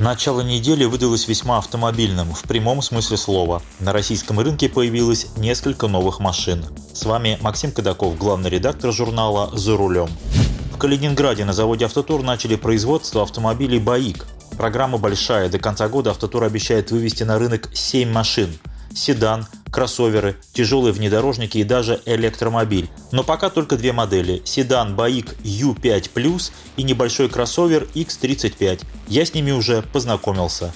Начало недели выдалось весьма автомобильным, в прямом смысле слова. На российском рынке появилось несколько новых машин. С вами Максим Кадаков, главный редактор журнала «За рулем». В Калининграде на заводе «Автотур» начали производство автомобилей «Баик». Программа большая, до конца года «Автотур» обещает вывести на рынок 7 машин – седан, кроссоверы, тяжелые внедорожники и даже электромобиль. Но пока только две модели – седан Баик U5 и небольшой кроссовер X35. Я с ними уже познакомился.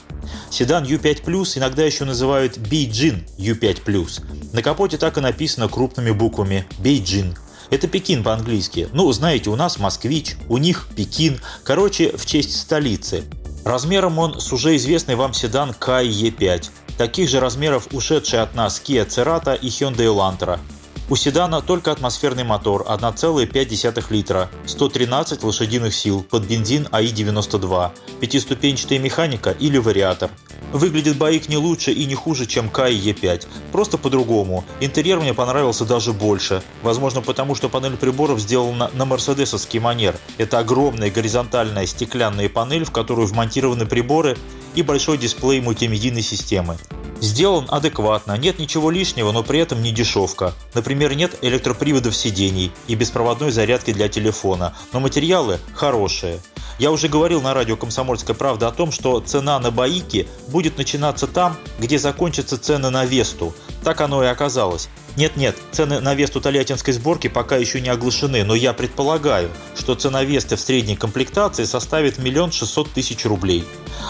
Седан U5 иногда еще называют Beijing U5 На капоте так и написано крупными буквами Beijing. Это Пекин по-английски. Ну, знаете, у нас москвич, у них Пекин. Короче, в честь столицы. Размером он с уже известный вам седан Kai E5. Таких же размеров ушедшие от нас Kia Cerato и Hyundai Elantra. У седана только атмосферный мотор 1,5 литра, 113 лошадиных сил под бензин АИ-92, пятиступенчатая механика или вариатор. Выглядит байк не лучше и не хуже, чем Кай Е5, просто по-другому. Интерьер мне понравился даже больше. Возможно потому, что панель приборов сделана на мерседесовский манер. Это огромная горизонтальная стеклянная панель, в которую вмонтированы приборы и большой дисплей мультимедийной системы. Сделан адекватно, нет ничего лишнего, но при этом не дешевка. Например, нет электроприводов сидений и беспроводной зарядки для телефона, но материалы хорошие. Я уже говорил на радио «Комсомольская правда» о том, что цена на Баики будет начинаться там, где закончатся цены на Весту. Так оно и оказалось. Нет-нет, цены на Весту Тольяттинской сборки пока еще не оглашены, но я предполагаю, что цена Весты в средней комплектации составит миллион шестьсот тысяч рублей.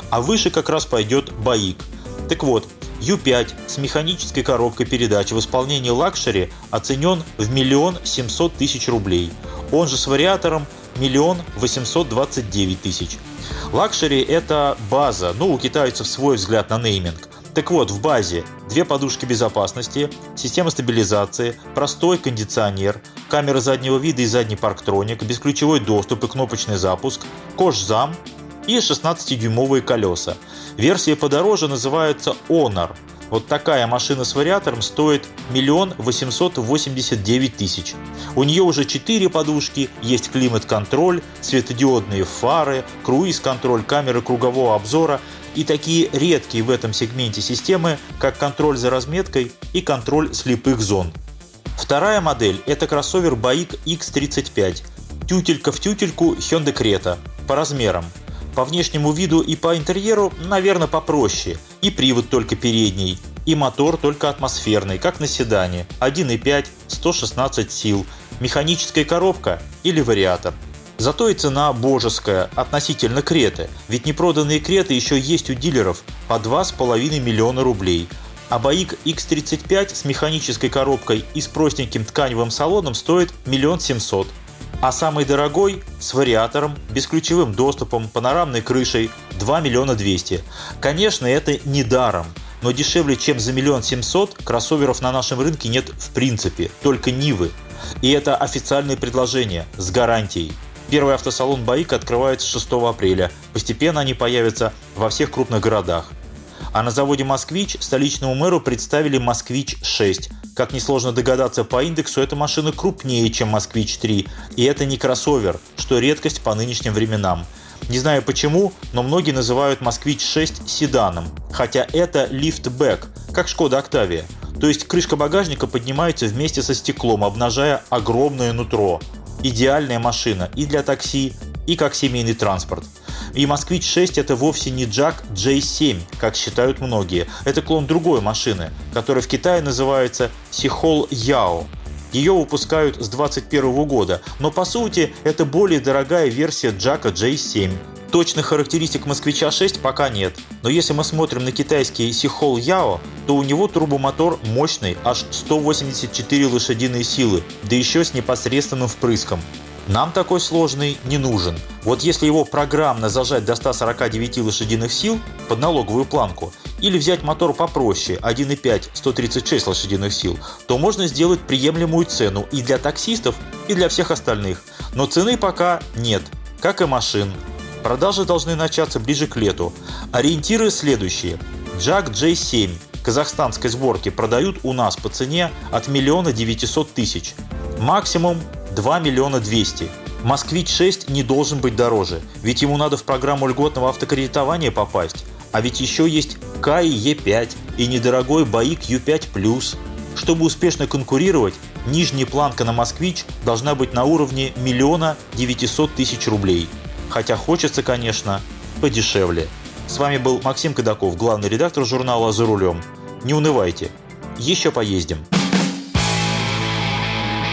А выше как раз пойдет Баик. Так вот, U5 с механической коробкой передач в исполнении luxury оценен в миллион семьсот тысяч рублей. Он же с вариатором миллион восемьсот двадцать девять тысяч. Luxury – это база, ну, у китайцев свой взгляд на нейминг. Так вот, в базе две подушки безопасности, система стабилизации, простой кондиционер, камера заднего вида и задний парктроник, бесключевой доступ и кнопочный запуск, кожзам и 16-дюймовые колеса. Версия подороже называется Honor. Вот такая машина с вариатором стоит миллион восемьсот восемьдесят девять тысяч. У нее уже четыре подушки, есть климат-контроль, светодиодные фары, круиз-контроль, камеры кругового обзора и такие редкие в этом сегменте системы, как контроль за разметкой и контроль слепых зон. Вторая модель – это кроссовер Baik X35. Тютелька в тютельку Hyundai Creta. По размерам – по внешнему виду и по интерьеру, наверное, попроще. И привод только передний, и мотор только атмосферный, как на седане. 1.5, 116 сил, механическая коробка или вариатор. Зато и цена божеская относительно Креты, ведь непроданные Креты еще есть у дилеров по 2,5 миллиона рублей. А Баик X35 с механической коробкой и с простеньким тканевым салоном стоит миллион семьсот. А самый дорогой с вариатором, бесключевым доступом, панорамной крышей 2 миллиона 200. Конечно, это не даром, но дешевле, чем за миллион семьсот, кроссоверов на нашем рынке нет в принципе, только Нивы. И это официальное предложение с гарантией. Первый автосалон «Баик» открывается 6 апреля. Постепенно они появятся во всех крупных городах. А на заводе «Москвич» столичному мэру представили «Москвич-6». Как несложно догадаться по индексу, эта машина крупнее, чем «Москвич-3». И это не кроссовер, что редкость по нынешним временам. Не знаю почему, но многие называют «Москвич-6» седаном. Хотя это лифтбэк, как «Шкода Октавия». То есть крышка багажника поднимается вместе со стеклом, обнажая огромное нутро. Идеальная машина и для такси, и как семейный транспорт. И «Москвич-6» это вовсе не Джак J7, как считают многие. Это клон другой машины, которая в Китае называется Сихол Яо. Ее выпускают с 2021 года, но по сути это более дорогая версия Джака J7. Точных характеристик Москвича 6 пока нет, но если мы смотрим на китайский Сихол Яо, то у него турбомотор мощный, аж 184 лошадиные силы, да еще с непосредственным впрыском. Нам такой сложный не нужен. Вот если его программно зажать до 149 лошадиных сил под налоговую планку или взять мотор попроще 1.5 136 лошадиных сил, то можно сделать приемлемую цену и для таксистов, и для всех остальных. Но цены пока нет, как и машин. Продажи должны начаться ближе к лету. Ориентиры следующие. Jack J7 казахстанской сборки продают у нас по цене от миллиона 900 тысяч. Максимум 2 миллиона 200. Москвич 6 не должен быть дороже, ведь ему надо в программу льготного автокредитования попасть. А ведь еще есть Каи Е5 и недорогой Баик Ю5+. Чтобы успешно конкурировать, нижняя планка на «Москвич» должна быть на уровне миллиона 900 тысяч рублей. Хотя хочется, конечно, подешевле. С вами был Максим Кадаков, главный редактор журнала «За рулем». Не унывайте, еще поездим.